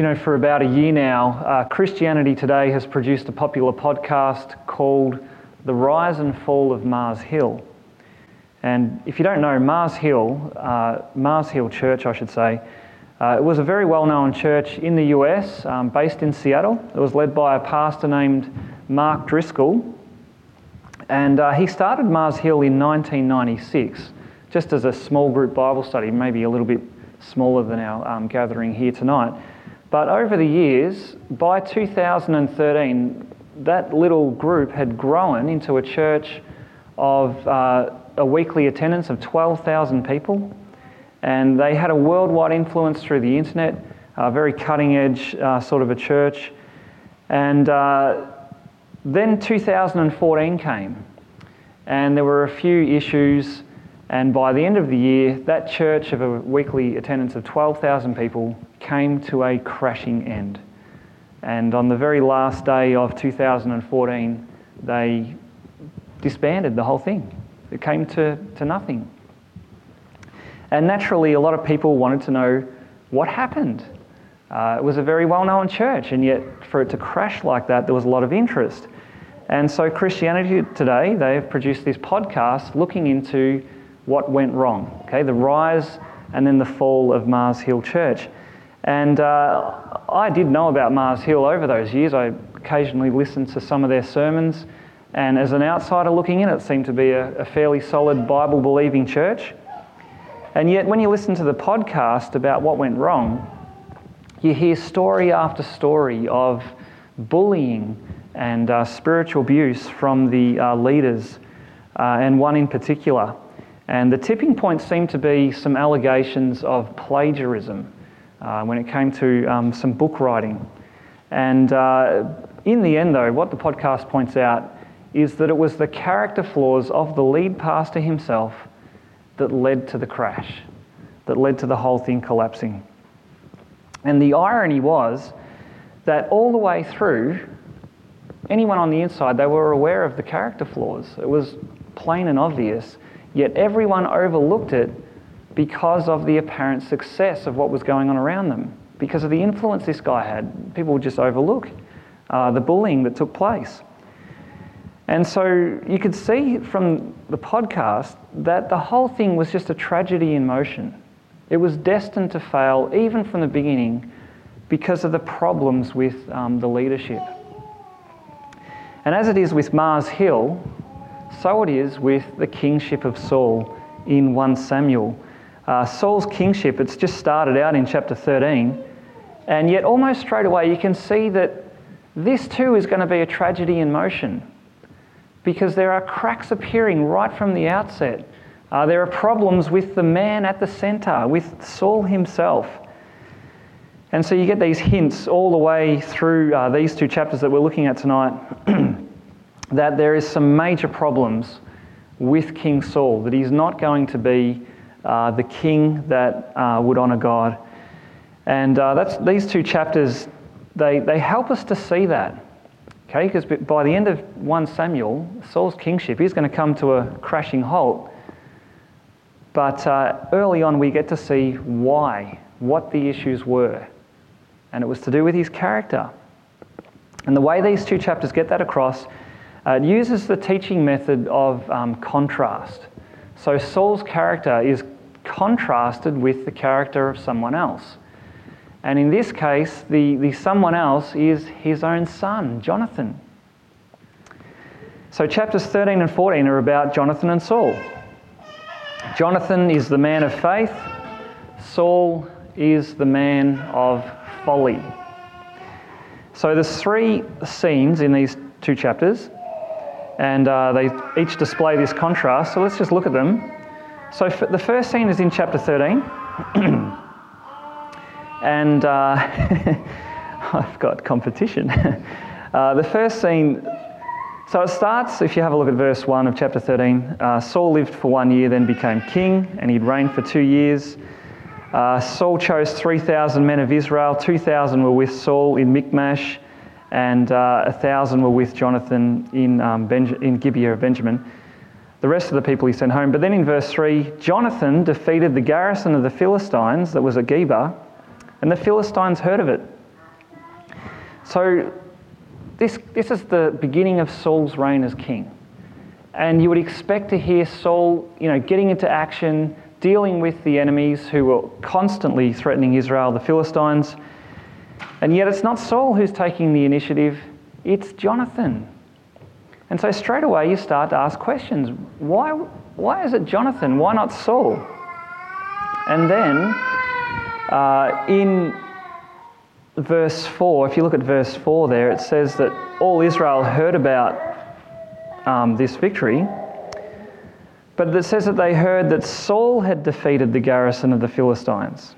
you know, for about a year now, uh, Christianity Today has produced a popular podcast called The Rise and Fall of Mars Hill. And if you don't know, Mars Hill, uh, Mars Hill Church, I should say, uh, it was a very well known church in the US, um, based in Seattle. It was led by a pastor named Mark Driscoll. And uh, he started Mars Hill in 1996, just as a small group Bible study, maybe a little bit smaller than our um, gathering here tonight. But over the years, by 2013, that little group had grown into a church of uh, a weekly attendance of 12,000 people. And they had a worldwide influence through the internet, a very cutting edge uh, sort of a church. And uh, then 2014 came, and there were a few issues. And by the end of the year, that church of a weekly attendance of 12,000 people came to a crashing end. And on the very last day of 2014, they disbanded the whole thing. It came to, to nothing. And naturally, a lot of people wanted to know what happened. Uh, it was a very well known church, and yet for it to crash like that, there was a lot of interest. And so, Christianity Today, they've produced this podcast looking into what went wrong, okay, the rise and then the fall of Mars Hill Church. And uh, I did know about Mars Hill over those years. I occasionally listened to some of their sermons, and as an outsider looking in, it seemed to be a, a fairly solid Bible believing church. And yet, when you listen to the podcast about what went wrong, you hear story after story of bullying and uh, spiritual abuse from the uh, leaders, uh, and one in particular. And the tipping point seemed to be some allegations of plagiarism uh, when it came to um, some book writing. And uh, in the end, though, what the podcast points out is that it was the character flaws of the lead pastor himself that led to the crash, that led to the whole thing collapsing. And the irony was that all the way through, anyone on the inside, they were aware of the character flaws. It was plain and obvious, yet everyone overlooked it because of the apparent success of what was going on around them, because of the influence this guy had. People would just overlook uh, the bullying that took place. And so you could see from the podcast that the whole thing was just a tragedy in motion. It was destined to fail even from the beginning because of the problems with um, the leadership. And as it is with Mars Hill, so it is with the kingship of Saul in 1 Samuel. Uh, Saul's kingship, it's just started out in chapter 13, and yet almost straight away you can see that this too is going to be a tragedy in motion because there are cracks appearing right from the outset. Uh, there are problems with the man at the center, with Saul himself. And so you get these hints all the way through uh, these two chapters that we're looking at tonight that there is some major problems with King Saul, that he's not going to be uh, the king that uh, would honor God. And uh, that's, these two chapters, they, they help us to see that. Okay, because by the end of 1 Samuel, Saul's kingship is going to come to a crashing halt. But uh, early on, we get to see why, what the issues were. And it was to do with his character. And the way these two chapters get that across, uh, it uses the teaching method of um, contrast. So Saul's character is contrasted with the character of someone else. And in this case, the, the someone else is his own son, Jonathan. So, chapters 13 and 14 are about Jonathan and Saul. Jonathan is the man of faith, Saul is the man of folly. So, there's three scenes in these two chapters, and uh, they each display this contrast. So, let's just look at them. So, the first scene is in chapter 13. And uh, I've got competition. uh, the first scene, so it starts, if you have a look at verse 1 of chapter 13, uh, Saul lived for one year, then became king, and he'd reigned for two years. Uh, Saul chose 3,000 men of Israel, 2,000 were with Saul in Michmash, and uh, 1,000 were with Jonathan in, um, in Gibeah of Benjamin. The rest of the people he sent home. But then in verse 3, Jonathan defeated the garrison of the Philistines that was at Geba and the Philistines heard of it. So, this, this is the beginning of Saul's reign as king. And you would expect to hear Saul, you know, getting into action, dealing with the enemies who were constantly threatening Israel, the Philistines. And yet it's not Saul who's taking the initiative, it's Jonathan. And so straight away you start to ask questions. Why, why is it Jonathan? Why not Saul? And then uh, in verse 4, if you look at verse 4 there, it says that all Israel heard about um, this victory. But it says that they heard that Saul had defeated the garrison of the Philistines.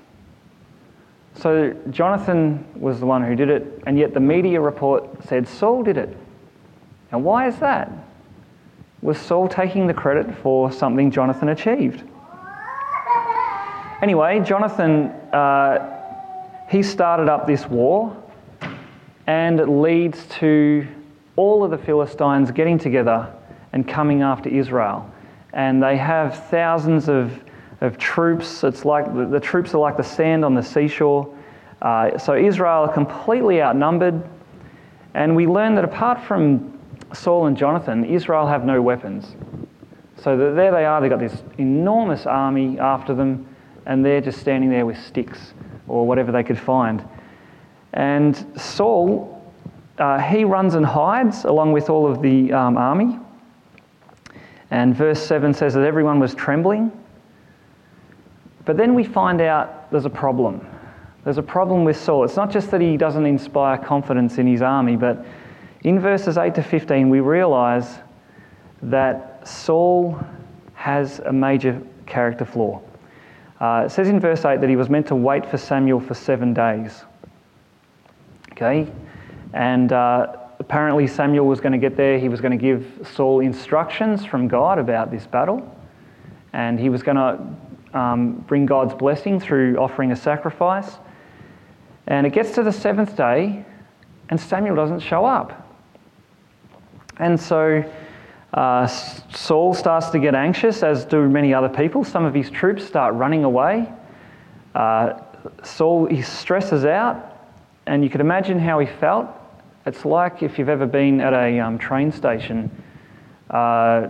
So Jonathan was the one who did it, and yet the media report said Saul did it. Now, why is that? Was Saul taking the credit for something Jonathan achieved? Anyway, Jonathan, uh, he started up this war, and it leads to all of the Philistines getting together and coming after Israel. And they have thousands of, of troops. It's like the, the troops are like the sand on the seashore. Uh, so Israel are completely outnumbered. And we learn that apart from Saul and Jonathan, Israel have no weapons. So there they are, they've got this enormous army after them, and they're just standing there with sticks or whatever they could find. And Saul uh, he runs and hides along with all of the um, army. And verse 7 says that everyone was trembling. But then we find out there's a problem. There's a problem with Saul. It's not just that he doesn't inspire confidence in his army, but in verses 8 to 15, we realize that Saul has a major character flaw. Uh, it says in verse 8 that he was meant to wait for Samuel for seven days. Okay? And uh, apparently, Samuel was going to get there. He was going to give Saul instructions from God about this battle. And he was going to um, bring God's blessing through offering a sacrifice. And it gets to the seventh day, and Samuel doesn't show up. And so uh, Saul starts to get anxious, as do many other people. Some of his troops start running away. Uh, Saul he stresses out, and you could imagine how he felt. It's like if you've ever been at a um, train station uh,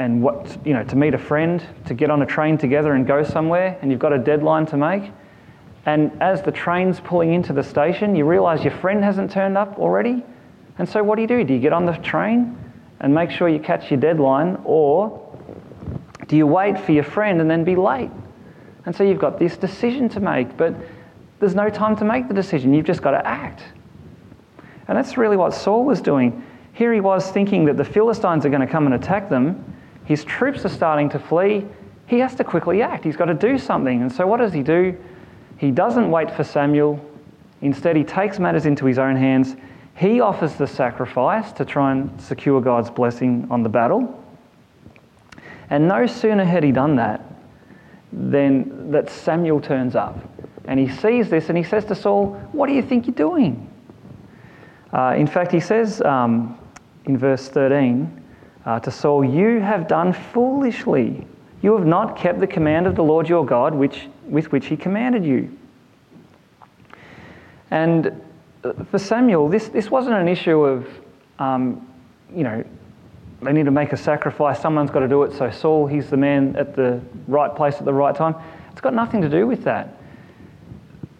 and what, you know, to meet a friend, to get on a train together and go somewhere, and you've got a deadline to make. And as the train's pulling into the station, you realise your friend hasn't turned up already. And so what do you do? Do you get on the train and make sure you catch your deadline, or do you wait for your friend and then be late? And so you've got this decision to make, but there's no time to make the decision. You've just got to act. And that's really what Saul was doing. Here he was thinking that the Philistines are going to come and attack them. His troops are starting to flee. He has to quickly act. He's got to do something. And so, what does he do? He doesn't wait for Samuel. Instead, he takes matters into his own hands. He offers the sacrifice to try and secure God's blessing on the battle. And no sooner had he done that than that Samuel turns up. And he sees this and he says to Saul, What do you think you're doing? Uh, in fact, he says um, in verse 13 uh, to Saul, You have done foolishly. You have not kept the command of the Lord your God which, with which he commanded you. And uh, for Samuel, this, this wasn't an issue of, um, you know, they need to make a sacrifice, someone's got to do it, so Saul, he's the man at the right place at the right time. It's got nothing to do with that.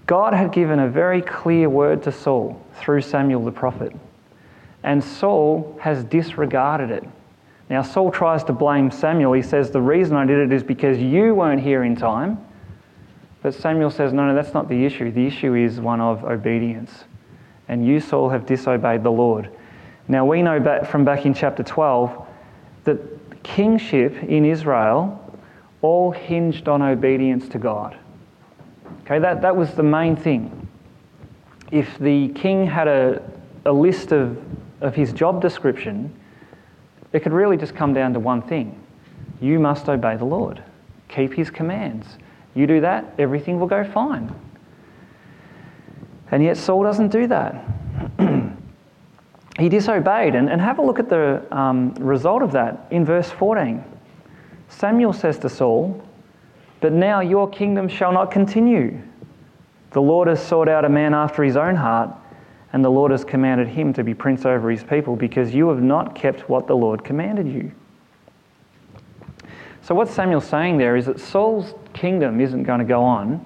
God had given a very clear word to Saul through Samuel the prophet, and Saul has disregarded it. Now, Saul tries to blame Samuel. He says, The reason I did it is because you weren't here in time. But Samuel says, No, no, that's not the issue. The issue is one of obedience. And you, Saul, have disobeyed the Lord. Now, we know back from back in chapter 12 that kingship in Israel all hinged on obedience to God. Okay, that, that was the main thing. If the king had a, a list of, of his job description, it could really just come down to one thing you must obey the Lord, keep his commands. You do that, everything will go fine. And yet, Saul doesn't do that. he disobeyed. And, and have a look at the um, result of that in verse 14. Samuel says to Saul, but now your kingdom shall not continue. The Lord has sought out a man after his own heart, and the Lord has commanded him to be prince over his people because you have not kept what the Lord commanded you. So, what Samuel's saying there is that Saul's kingdom isn't going to go on,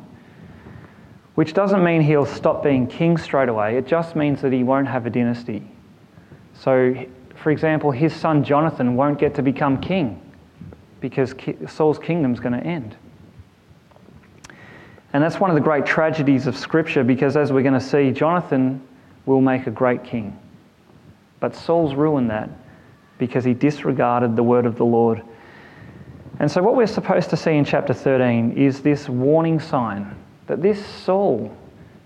which doesn't mean he'll stop being king straight away. It just means that he won't have a dynasty. So, for example, his son Jonathan won't get to become king because Saul's kingdom's going to end. And that's one of the great tragedies of Scripture because, as we're going to see, Jonathan will make a great king. But Saul's ruined that because he disregarded the word of the Lord. And so, what we're supposed to see in chapter 13 is this warning sign that this Saul,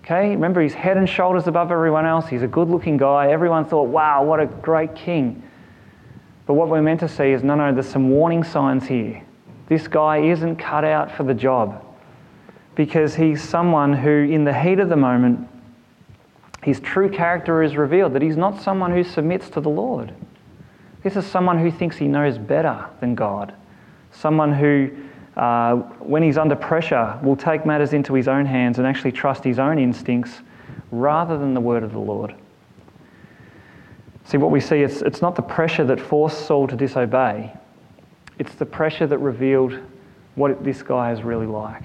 okay, remember he's head and shoulders above everyone else, he's a good looking guy. Everyone thought, wow, what a great king. But what we're meant to see is no, no, there's some warning signs here. This guy isn't cut out for the job because he's someone who, in the heat of the moment, his true character is revealed, that he's not someone who submits to the Lord. This is someone who thinks he knows better than God. Someone who, uh, when he's under pressure, will take matters into his own hands and actually trust his own instincts rather than the word of the Lord. See, what we see, it's, it's not the pressure that forced Saul to disobey, it's the pressure that revealed what this guy is really like.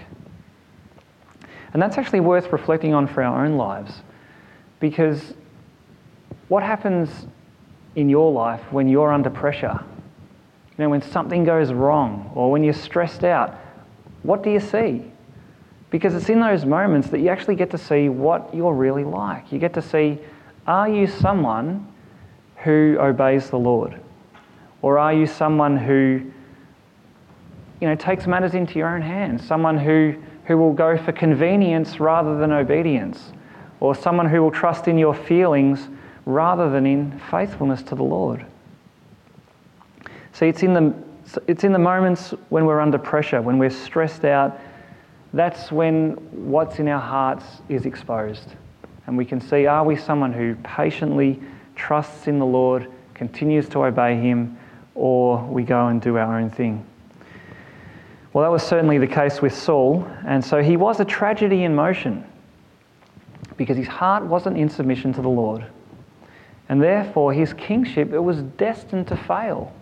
And that's actually worth reflecting on for our own lives. Because what happens in your life when you're under pressure? You know, when something goes wrong or when you're stressed out, what do you see? Because it's in those moments that you actually get to see what you're really like. You get to see are you someone who obeys the Lord? Or are you someone who you know, takes matters into your own hands? Someone who, who will go for convenience rather than obedience? Or someone who will trust in your feelings rather than in faithfulness to the Lord. See, it's in the, it's in the moments when we're under pressure, when we're stressed out, that's when what's in our hearts is exposed. And we can see are we someone who patiently trusts in the Lord, continues to obey Him, or we go and do our own thing? Well, that was certainly the case with Saul, and so he was a tragedy in motion because his heart wasn't in submission to the Lord. And therefore, his kingship, it was destined to fail.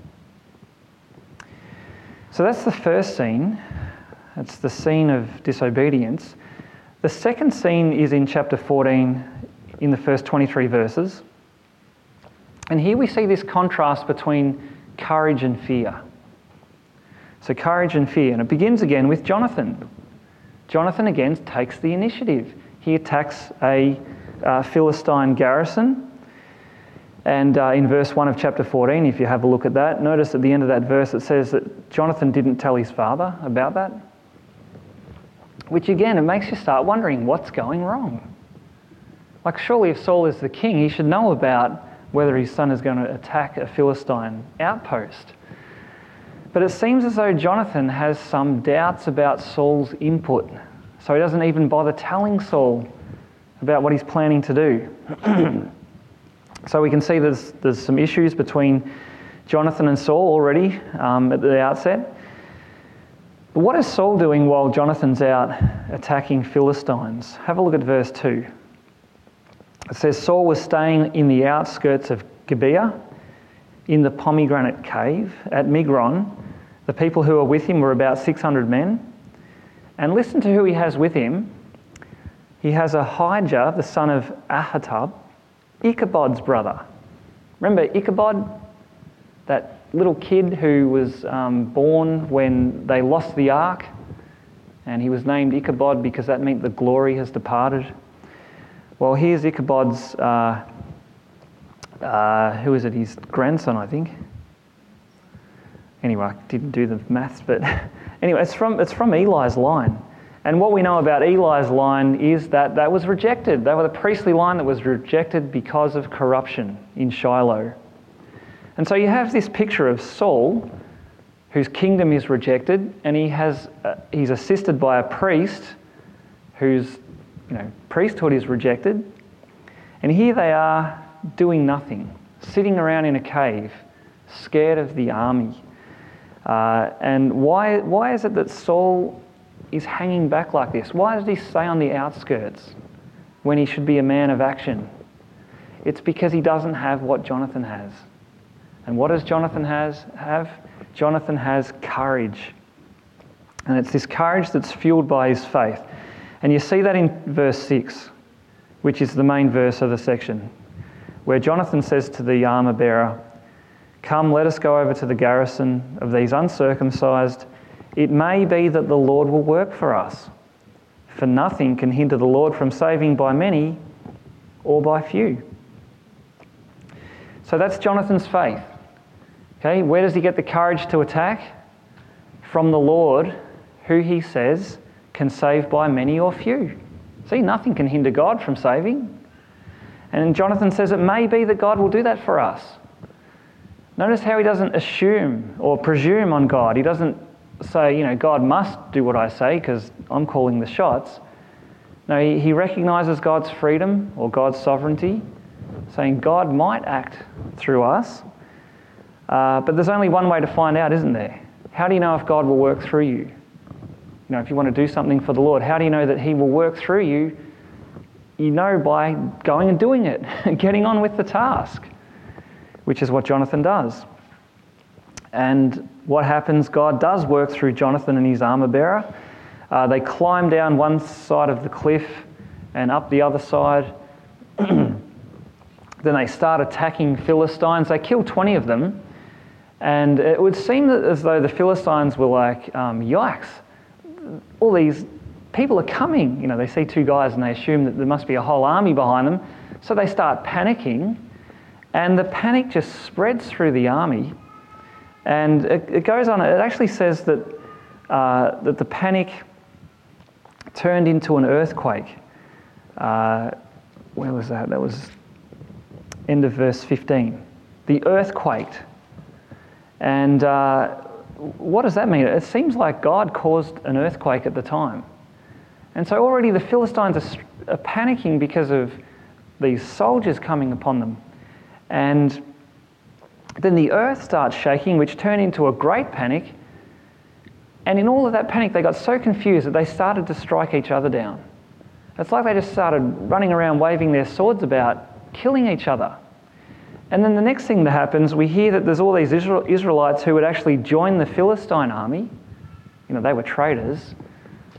So that's the first scene. It's the scene of disobedience. The second scene is in chapter 14, in the first 23 verses. And here we see this contrast between courage and fear. So, courage and fear. And it begins again with Jonathan. Jonathan again takes the initiative he attacks a uh, Philistine garrison. And uh, in verse 1 of chapter 14, if you have a look at that, notice at the end of that verse it says that Jonathan didn't tell his father about that. Which again, it makes you start wondering what's going wrong. Like, surely if Saul is the king, he should know about whether his son is going to attack a Philistine outpost. But it seems as though Jonathan has some doubts about Saul's input so he doesn't even bother telling Saul about what he's planning to do. so we can see there's, there's some issues between Jonathan and Saul already um, at the outset. But what is Saul doing while Jonathan's out attacking Philistines? Have a look at verse 2. It says Saul was staying in the outskirts of Gibeah in the pomegranate cave at Migron. The people who were with him were about 600 men. And listen to who he has with him. He has Ahijah, the son of Ahitub, Ichabod's brother. Remember Ichabod, that little kid who was um, born when they lost the ark? And he was named Ichabod because that meant the glory has departed. Well, here's Ichabod's, uh, uh, who is it? His grandson, I think. Anyway, I didn't do the maths, but Anyway, it's from, it's from Eli's line. And what we know about Eli's line is that that was rejected. They were the priestly line that was rejected because of corruption in Shiloh. And so you have this picture of Saul, whose kingdom is rejected, and he has, uh, he's assisted by a priest whose you know, priesthood is rejected. And here they are doing nothing, sitting around in a cave, scared of the army. Uh, and why, why is it that Saul is hanging back like this? Why does he stay on the outskirts when he should be a man of action? It's because he doesn't have what Jonathan has. And what does Jonathan has have? Jonathan has courage. And it's this courage that's fueled by his faith. And you see that in verse 6, which is the main verse of the section, where Jonathan says to the armor bearer, Come, let us go over to the garrison of these uncircumcised. It may be that the Lord will work for us. For nothing can hinder the Lord from saving by many or by few. So that's Jonathan's faith. Okay, where does he get the courage to attack? From the Lord, who he says can save by many or few. See, nothing can hinder God from saving. And Jonathan says it may be that God will do that for us. Notice how he doesn't assume or presume on God. He doesn't say, you know, God must do what I say because I'm calling the shots. No, he, he recognizes God's freedom or God's sovereignty, saying God might act through us. Uh, but there's only one way to find out, isn't there? How do you know if God will work through you? You know, if you want to do something for the Lord, how do you know that He will work through you? You know by going and doing it, getting on with the task, which is what Jonathan does. And what happens? God does work through Jonathan and his armor bearer. Uh, they climb down one side of the cliff and up the other side. then they start attacking Philistines. They kill 20 of them. And it would seem as though the Philistines were like, um, yikes, all these people are coming. You know, they see two guys and they assume that there must be a whole army behind them. So they start panicking. And the panic just spreads through the army. And it, it goes on, it actually says that, uh, that the panic turned into an earthquake. Uh, where was that? That was end of verse 15. The earth quaked. And uh, what does that mean? It seems like God caused an earthquake at the time. And so already the Philistines are, are panicking because of these soldiers coming upon them. And then the earth starts shaking, which turned into a great panic. And in all of that panic, they got so confused that they started to strike each other down. It's like they just started running around waving their swords about, killing each other. And then the next thing that happens, we hear that there's all these Israelites who would actually join the Philistine army. You know, they were traitors.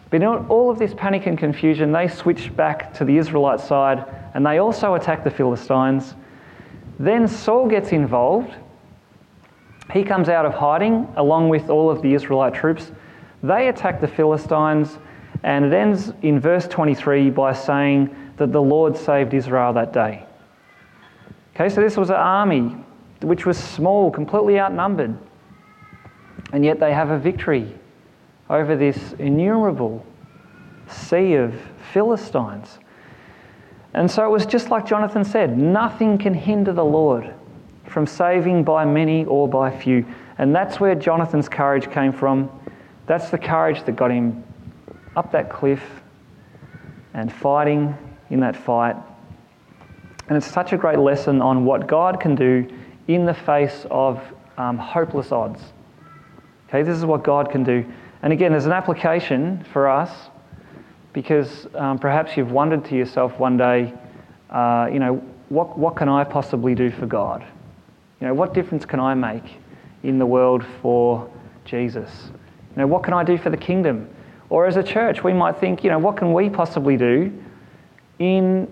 But in all of this panic and confusion, they switch back to the Israelite side and they also attack the Philistines. Then Saul gets involved. He comes out of hiding along with all of the Israelite troops. They attack the Philistines, and it ends in verse 23 by saying that the Lord saved Israel that day. Okay, so this was an army which was small, completely outnumbered, and yet they have a victory over this innumerable sea of Philistines. And so it was just like Jonathan said nothing can hinder the Lord from saving by many or by few. And that's where Jonathan's courage came from. That's the courage that got him up that cliff and fighting in that fight. And it's such a great lesson on what God can do in the face of um, hopeless odds. Okay, this is what God can do. And again, there's an application for us because um, perhaps you've wondered to yourself one day, uh, you know, what, what can I possibly do for God? You know, what difference can I make in the world for Jesus? You know, what can I do for the kingdom? Or as a church, we might think, you know, what can we possibly do in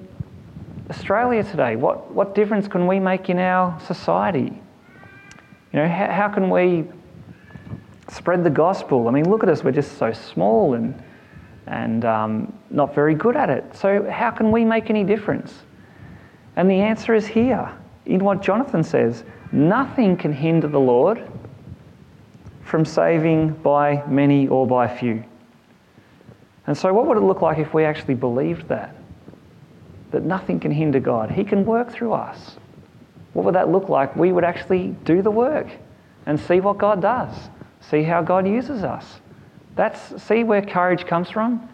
Australia today? What, what difference can we make in our society? You know, how, how can we spread the gospel? I mean, look at us, we're just so small and and um, not very good at it. So, how can we make any difference? And the answer is here in what Jonathan says nothing can hinder the Lord from saving by many or by few. And so, what would it look like if we actually believed that? That nothing can hinder God. He can work through us. What would that look like? We would actually do the work and see what God does, see how God uses us. That's, see where courage comes from?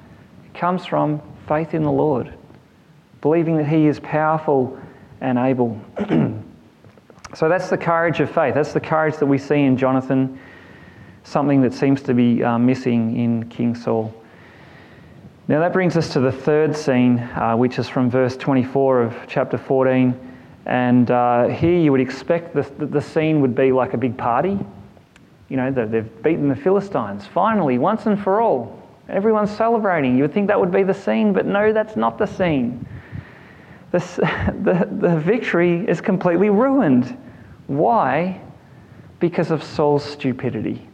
It comes from faith in the Lord, believing that He is powerful and able. so that's the courage of faith. That's the courage that we see in Jonathan, something that seems to be uh, missing in King Saul. Now that brings us to the third scene, uh, which is from verse 24 of chapter 14. And uh, here you would expect the, the scene would be like a big party. You know, they've beaten the Philistines. Finally, once and for all, everyone's celebrating. You would think that would be the scene, but no, that's not the scene. The, the, the victory is completely ruined. Why? Because of Saul's stupidity.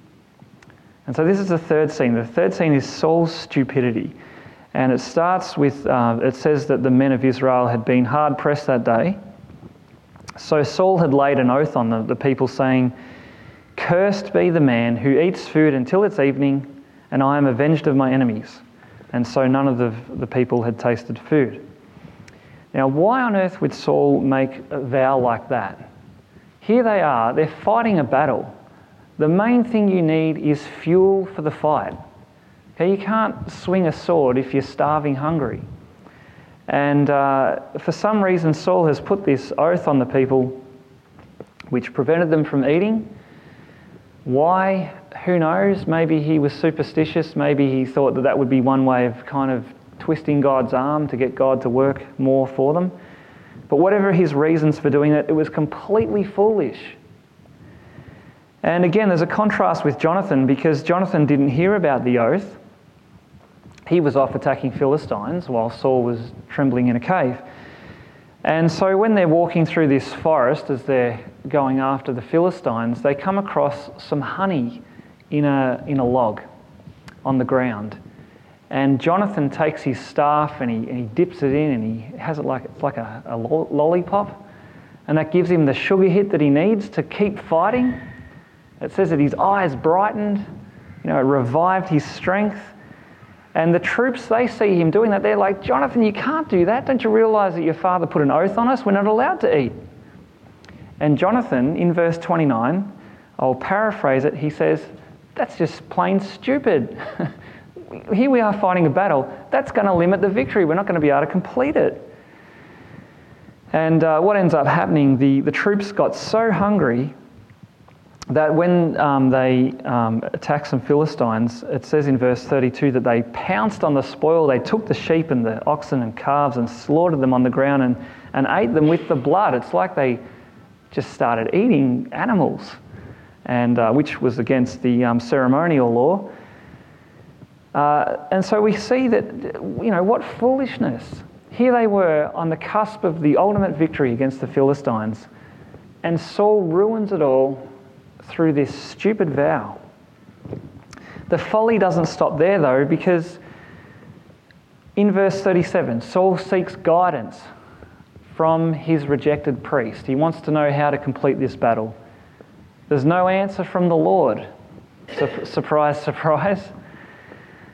And so this is the third scene. The third scene is Saul's stupidity. And it starts with, uh, it says that the men of Israel had been hard pressed that day. So Saul had laid an oath on the, the people, saying, Cursed be the man who eats food until it's evening, and I am avenged of my enemies. And so none of the, the people had tasted food. Now, why on earth would Saul make a vow like that? Here they are, they're fighting a battle. The main thing you need is fuel for the fight. Okay, you can't swing a sword if you're starving hungry. And uh, for some reason, Saul has put this oath on the people which prevented them from eating. Why? Who knows? Maybe he was superstitious. Maybe he thought that that would be one way of kind of twisting God's arm to get God to work more for them. But whatever his reasons for doing it, it was completely foolish. And again, there's a contrast with Jonathan because Jonathan didn't hear about the oath. He was off attacking Philistines while Saul was trembling in a cave. And so when they're walking through this forest as they're going after the Philistines, they come across some honey in a, in a log on the ground. And Jonathan takes his staff and he, and he dips it in and he has it like it's like a, a lollipop. And that gives him the sugar hit that he needs to keep fighting. It says that his eyes brightened, you know, it revived his strength. And the troops, they see him doing that. They're like, Jonathan, you can't do that. Don't you realize that your father put an oath on us? We're not allowed to eat. And Jonathan, in verse 29, I'll paraphrase it, he says, That's just plain stupid. Here we are fighting a battle. That's going to limit the victory. We're not going to be able to complete it. And uh, what ends up happening, the, the troops got so hungry that when um, they um, attacked some Philistines, it says in verse 32 that they pounced on the spoil. They took the sheep and the oxen and calves and slaughtered them on the ground and, and ate them with the blood. It's like they just started eating animals, and, uh, which was against the um, ceremonial law. Uh, and so we see that, you know, what foolishness. Here they were on the cusp of the ultimate victory against the Philistines, and Saul ruins it all through this stupid vow. The folly doesn't stop there though, because in verse 37, Saul seeks guidance from his rejected priest. He wants to know how to complete this battle. There's no answer from the Lord. surprise, surprise.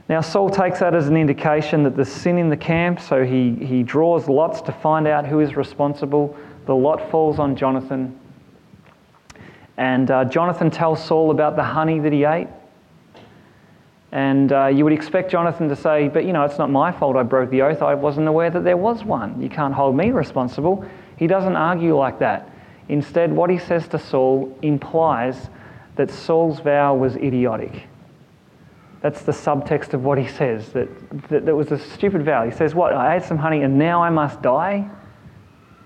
Now, Saul takes that as an indication that there's sin in the camp, so he, he draws lots to find out who is responsible. The lot falls on Jonathan. And uh, Jonathan tells Saul about the honey that he ate. And uh, you would expect Jonathan to say, But you know, it's not my fault I broke the oath. I wasn't aware that there was one. You can't hold me responsible. He doesn't argue like that. Instead, what he says to Saul implies that Saul's vow was idiotic. That's the subtext of what he says, that, that, that was a stupid vow. He says, What? I ate some honey and now I must die?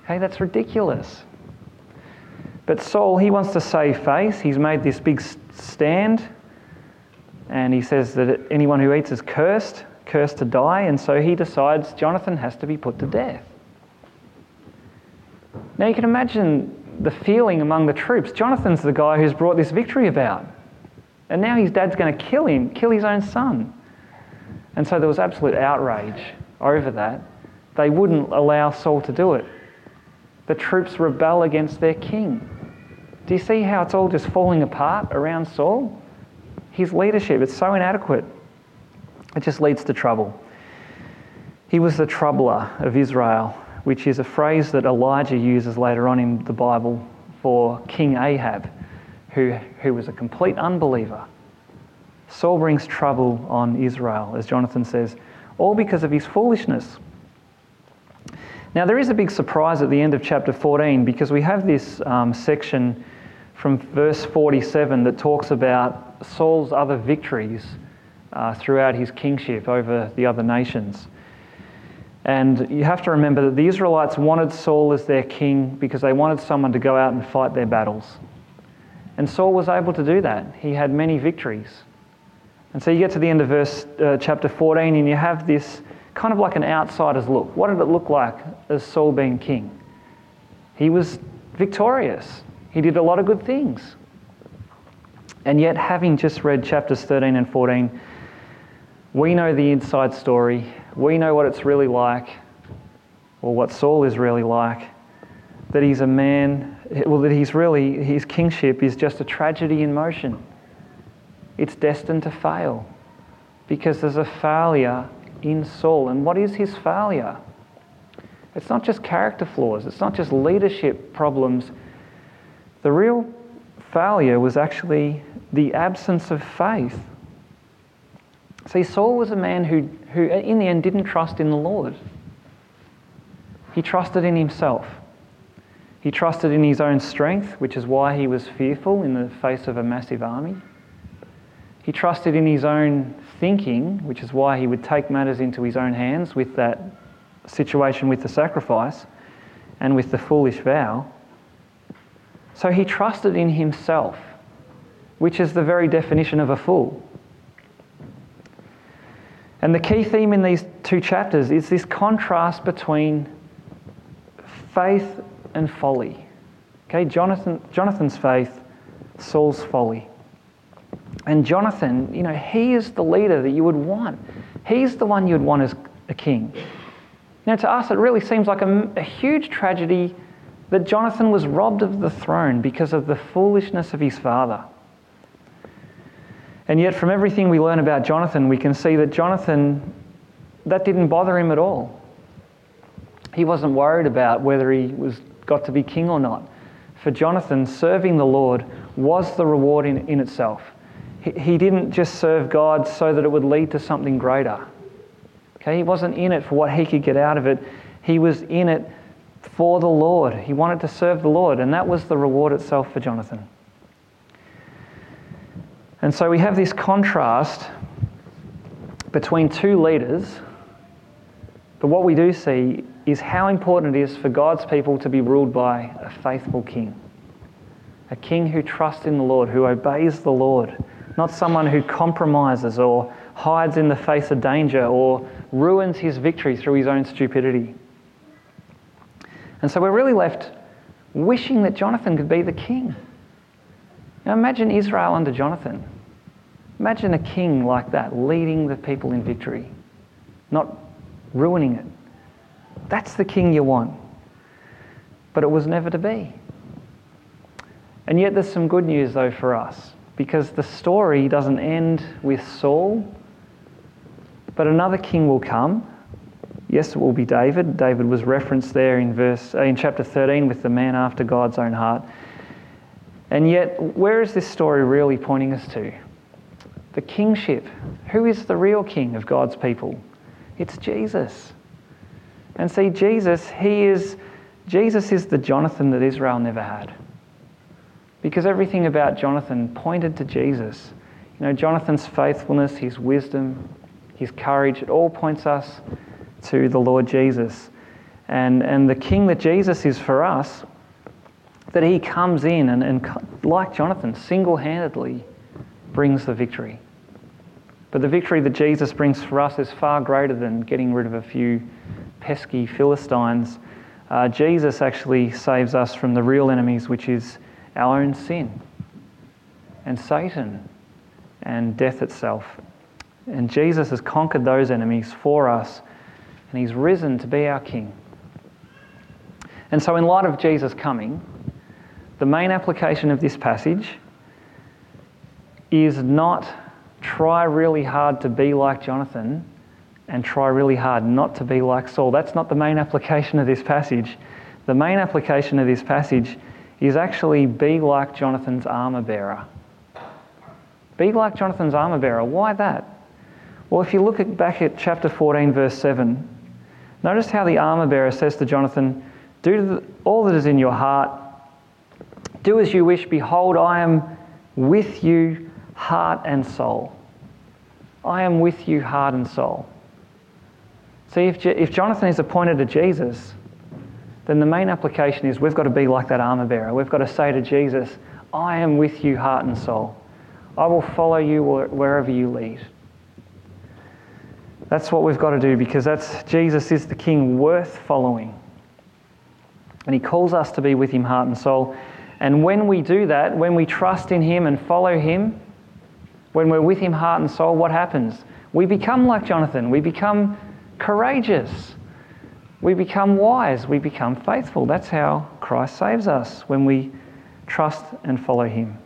Okay, that's ridiculous. But Saul, he wants to save face. He's made this big stand. And he says that anyone who eats is cursed, cursed to die. And so he decides Jonathan has to be put to death. Now you can imagine the feeling among the troops. Jonathan's the guy who's brought this victory about. And now his dad's going to kill him, kill his own son. And so there was absolute outrage over that. They wouldn't allow Saul to do it. The troops rebel against their king. Do you see how it's all just falling apart around Saul? His leadership, is so inadequate. It just leads to trouble. He was the troubler of Israel, which is a phrase that Elijah uses later on in the Bible for King Ahab, who, who was a complete unbeliever. Saul brings trouble on Israel, as Jonathan says, all because of his foolishness. Now, there is a big surprise at the end of chapter 14 because we have this um, section from verse 47 that talks about Saul's other victories uh, throughout his kingship over the other nations. And you have to remember that the Israelites wanted Saul as their king because they wanted someone to go out and fight their battles. And Saul was able to do that. He had many victories. And so you get to the end of verse uh, chapter 14 and you have this kind of like an outsider's look. What did it look like as Saul being king? He was victorious. He did a lot of good things. And yet, having just read chapters 13 and 14, we know the inside story. We know what it's really like, or what Saul is really like. That he's a man, well, that he's really, his kingship is just a tragedy in motion. It's destined to fail because there's a failure in Saul. And what is his failure? It's not just character flaws, it's not just leadership problems. The real failure was actually the absence of faith. See, Saul was a man who, who, in the end, didn't trust in the Lord. He trusted in himself. He trusted in his own strength, which is why he was fearful in the face of a massive army. He trusted in his own thinking, which is why he would take matters into his own hands with that situation with the sacrifice and with the foolish vow. So he trusted in himself, which is the very definition of a fool. And the key theme in these two chapters is this contrast between faith and folly. Okay, Jonathan, Jonathan's faith, Saul's folly. And Jonathan, you know, he is the leader that you would want. He's the one you'd want as a king. Now, to us, it really seems like a, a huge tragedy that Jonathan was robbed of the throne because of the foolishness of his father. And yet, from everything we learn about Jonathan, we can see that Jonathan, that didn't bother him at all. He wasn't worried about whether he was got to be king or not. For Jonathan, serving the Lord was the reward in, in itself. He, he didn't just serve God so that it would lead to something greater. Okay, he wasn't in it for what he could get out of it. He was in it for the Lord. He wanted to serve the Lord, and that was the reward itself for Jonathan. And so we have this contrast between two leaders, but what we do see is how important it is for God's people to be ruled by a faithful king. A king who trusts in the Lord, who obeys the Lord, not someone who compromises or hides in the face of danger or ruins his victory through his own stupidity. And so we're really left wishing that Jonathan could be the king. Now imagine Israel under Jonathan. Imagine a king like that leading the people in victory, not ruining it. That's the king you want. But it was never to be. And yet there's some good news though for us because the story doesn't end with Saul, but another king will come. Yes, it will be David. David was referenced there in verse uh, in chapter 13 with the man after God's own heart. And yet, where is this story really pointing us to? The kingship. Who is the real king of God's people? It's Jesus. And see, Jesus, he is Jesus is the Jonathan that Israel never had. Because everything about Jonathan pointed to Jesus. You know, Jonathan's faithfulness, his wisdom, his courage, it all points us to the Lord Jesus. And, and the king that Jesus is for us, that he comes in and, and like Jonathan, single handedly brings the victory. But the victory that Jesus brings for us is far greater than getting rid of a few pesky Philistines. Uh, Jesus actually saves us from the real enemies, which is our own sin and Satan and death itself. And Jesus has conquered those enemies for us, and he's risen to be our King. And so, in light of Jesus coming, the main application of this passage is not try really hard to be like Jonathan and try really hard not to be like Saul. That's not the main application of this passage. The main application of this passage is actually be like Jonathan's armor bearer. Be like Jonathan's armor bearer. Why that? Well, if you look at, back at chapter 14, verse 7, notice how the armor bearer says to Jonathan, Do all that is in your heart, do as you wish. Behold, I am with you, heart and soul. I am with you, heart and soul. See, if, if Jonathan is appointed to Jesus, then the main application is we've got to be like that armor bearer. We've got to say to Jesus, I am with you, heart and soul. I will follow you wherever you lead. That's what we've got to do because that's Jesus is the King worth following. And he calls us to be with him heart and soul. And when we do that, when we trust in him and follow him, when we're with him heart and soul, what happens? We become like Jonathan. We become courageous. We become wise. We become faithful. That's how Christ saves us when we trust and follow him.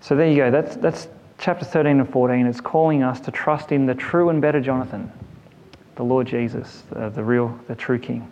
So there you go. That's, that's chapter 13 and 14. is calling us to trust in the true and better Jonathan, the Lord Jesus, the, the real, the true King.